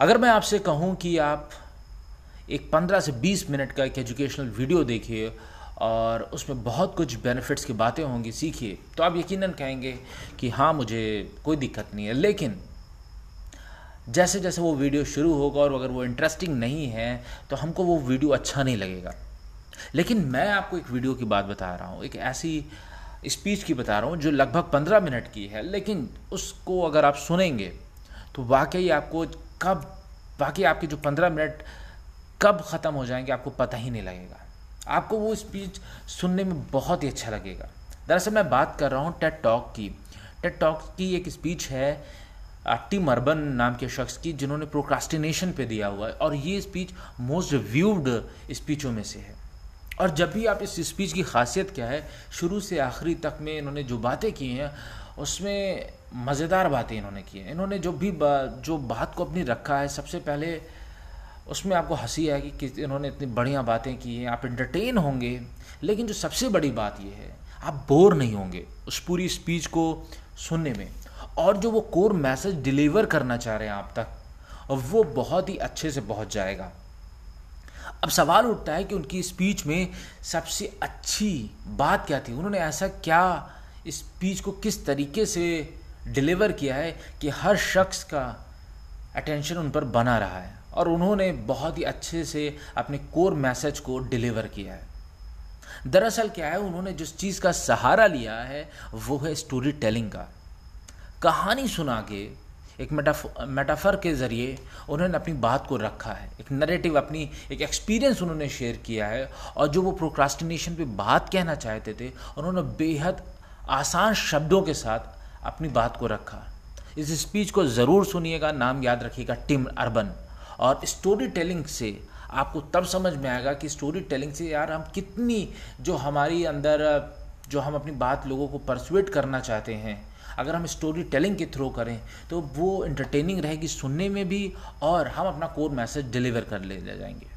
अगर मैं आपसे कहूँ कि आप एक 15 से 20 मिनट का एक एजुकेशनल वीडियो देखिए और उसमें बहुत कुछ बेनिफिट्स की बातें होंगी, सीखिए तो आप यकीनन कहेंगे कि हाँ मुझे कोई दिक्कत नहीं है। लेकिन जैसे जैसे वो वीडियो शुरू होगा और अगर वो इंटरेस्टिंग नहीं है तो हमको वो वीडियो अच्छा नहीं लगेगा। लेकिन मैं आपको एक वीडियो की बात बता रहा हूँ, एक ऐसी स्पीच की बता रहा हूँ जो लगभग पंद्रह मिनट की है, लेकिन उसको अगर आप सुनेंगे तो वाकई आपको कब, बाकी आपके जो पंद्रह मिनट कब ख़त्म हो जाएँगे, आपको पता ही नहीं लगेगा। आपको वो स्पीच सुनने में बहुत ही अच्छा लगेगा। दरअसल मैं बात कर रहा हूँ टेट टॉक की। टेट टॉक की एक स्पीच है टी मरबन नाम के शख्स की, जिन्होंने प्रोक्रास्टिनेशन पे दिया हुआ है, और ये स्पीच मोस्ट रिव्यूड स्पीचों में से है। और जब भी आप इस स्पीच की खासियत क्या है, शुरू से आखिरी तक में इन्होंने जो बातें की हैं, उसमें मज़ेदार बातें इन्होंने की हैं। इन्होंने जो भी बा, जो बात को अपनी रखा है सबसे पहले उसमें आपको हँसी आएगी कि इन्होंने इतनी बढ़िया बातें की हैं। आप इंटरटेन होंगे लेकिन जो सबसे बड़ी बात यह है आप बोर नहीं होंगे उस पूरी स्पीच को सुनने में। और जो वो कोर मैसेज डिलीवर करना चाह रहे हैं आप तक वो बहुत ही अच्छे से पहुँच जाएगा। अब सवाल उठता है कि उनकी स्पीच में सबसे अच्छी बात क्या थी? उन्होंने ऐसा क्या स्पीच को किस तरीके से डिलीवर किया है कि हर शख्स का अटेंशन उन पर बना रहा है और उन्होंने बहुत ही अच्छे से अपने कोर मैसेज को डिलीवर किया है। दरअसल क्या है, उन्होंने जिस चीज़ का सहारा लिया है, वो है स्टोरी टेलिंग का। कहानी सुना के, एक मेटाफर के ज़रिए उन्होंने अपनी बात को रखा है। एक नरेटिव अपनी, एक एक्सपीरियंस उन्होंने शेयर किया है और जो वो प्रोक्रास्टिनेशन पे बात कहना चाहते थे, उन्होंने बेहद आसान शब्दों के साथ अपनी बात को रखा। इस स्पीच को ज़रूर सुनिएगा, नाम याद रखिएगा, टिम अर्बन। और स्टोरी टेलिंग से आपको तब समझ में आएगा कि स्टोरी टेलिंग से यार हम कितनी जो हमारी अंदर, जो हम अपनी बात लोगों को परसुएट करना चाहते हैं, अगर हम स्टोरी टेलिंग के थ्रू करें तो वो इंटरटेनिंग रहेगी सुनने में भी और हम अपना कोर मैसेज डिलीवर कर ले जाएँगे।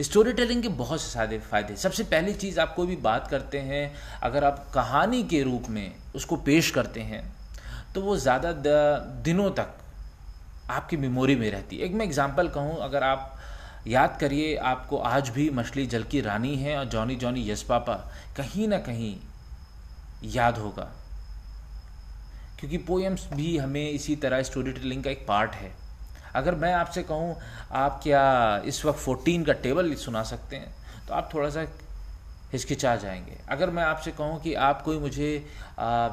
स्टोरी टेलिंग के बहुत से सारे फ़ायदे। सबसे पहली चीज़ आप कोई भी बात करते हैं, अगर आप कहानी के रूप में उसको पेश करते हैं तो वो ज़्यादा दिनों तक आपकी मेमोरी में रहती है। एक मैं एग्जांपल कहूँ, अगर आप याद करिए, आपको आज भी मछली जल की रानी है और जॉनी जॉनी यस पापा, कहीं ना कहीं याद होगा। क्योंकि पोएम्स भी हमें इसी तरह स्टोरी टेलिंग का एक पार्ट है। अगर मैं आपसे कहूँ, आप क्या इस वक्त फोर्टीन का टेबल सुना सकते हैं? तो आप थोड़ा सा हिचकिचा जाएँगे। अगर मैं आपसे कहूँ कि आप कोई मुझे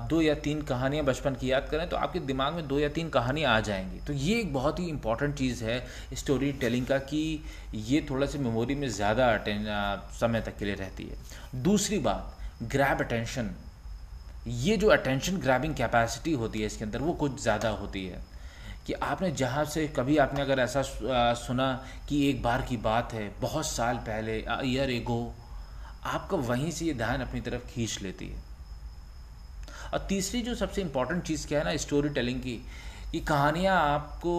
दो या तीन कहानियाँ बचपन की याद करें तो आपके दिमाग में दो या तीन कहानियाँ आ जाएँगी। तो ये एक बहुत ही इंपॉर्टेंट चीज़ है स्टोरी टेलिंग का कि ये थोड़ा सा मेमोरी में ज़्यादा समय तक के लिए रहती है। दूसरी बात ग्रैब अटेंशन ये जो अटेंशन ग्रैबिंग कैपेसिटी होती है इसके अंदर, वो कुछ ज़्यादा होती है। कि आपने जहाँ से कभी आपने अगर ऐसा सुना कि एक बार की बात है बहुत साल पहले ईयर एगो आपका वहीं से ये ध्यान अपनी तरफ़ खींच लेती है। और तीसरी जो सबसे इंपॉर्टेंट चीज़ क्या है ना स्टोरी टेलिंग की कि कहानियाँ आपको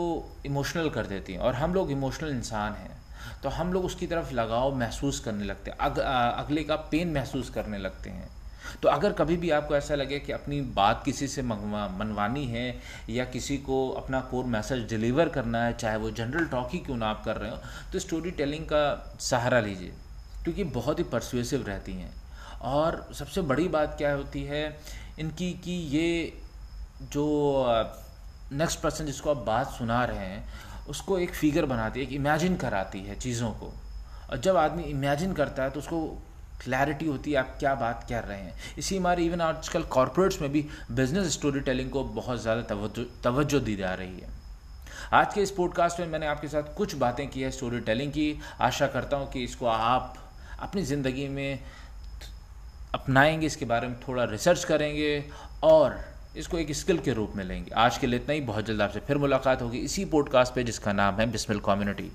इमोशनल कर देती हैं। और हम लोग इमोशनल इंसान हैं तो हम लोग उसकी तरफ़ लगाव महसूस करने लगते हैं अग, अगले का पेन महसूस करने लगते हैं। तो अगर कभी भी आपको ऐसा लगे कि अपनी बात किसी से मनवानी है या किसी को अपना कोर मैसेज डिलीवर करना है, चाहे वो जनरल टॉक ही क्यों ना आप कर रहे हो तो स्टोरी टेलिंग का सहारा लीजिए, क्योंकि बहुत ही परसुएसिव रहती हैं। और सबसे बड़ी बात क्या होती है, इनकी कि ये जो नेक्स्ट पर्सन जिसको आप बात सुना रहे हैं, उसको एक फिगर बनाती है, एक इमेजिन कराती है चीज़ों को। और जब आदमी इमेजिन करता है तो उसको क्लैरिटी होती है, आप क्या बात कर रहे हैं। इसी हमारे इवन आजकल कॉरपोरेट्स में भी बिज़नेस स्टोरी टेलिंग को बहुत ज़्यादा तवज्जो दी जा रही है। आज के इस पॉडकास्ट में मैंने आपके साथ कुछ बातें की है स्टोरी टेलिंग की। आशा करता हूँ कि इसको आप अपनी ज़िंदगी में अपनाएँगे, इसके बारे में थोड़ा रिसर्च करेंगे और इसको एक स्किल के रूप में लेंगे। आज के लिए इतना ही। बहुत जल्द आपसे फिर मुलाकात होगी इसी पॉडकास्ट पे, जिसका नाम है बिस्मिल कम्युनिटी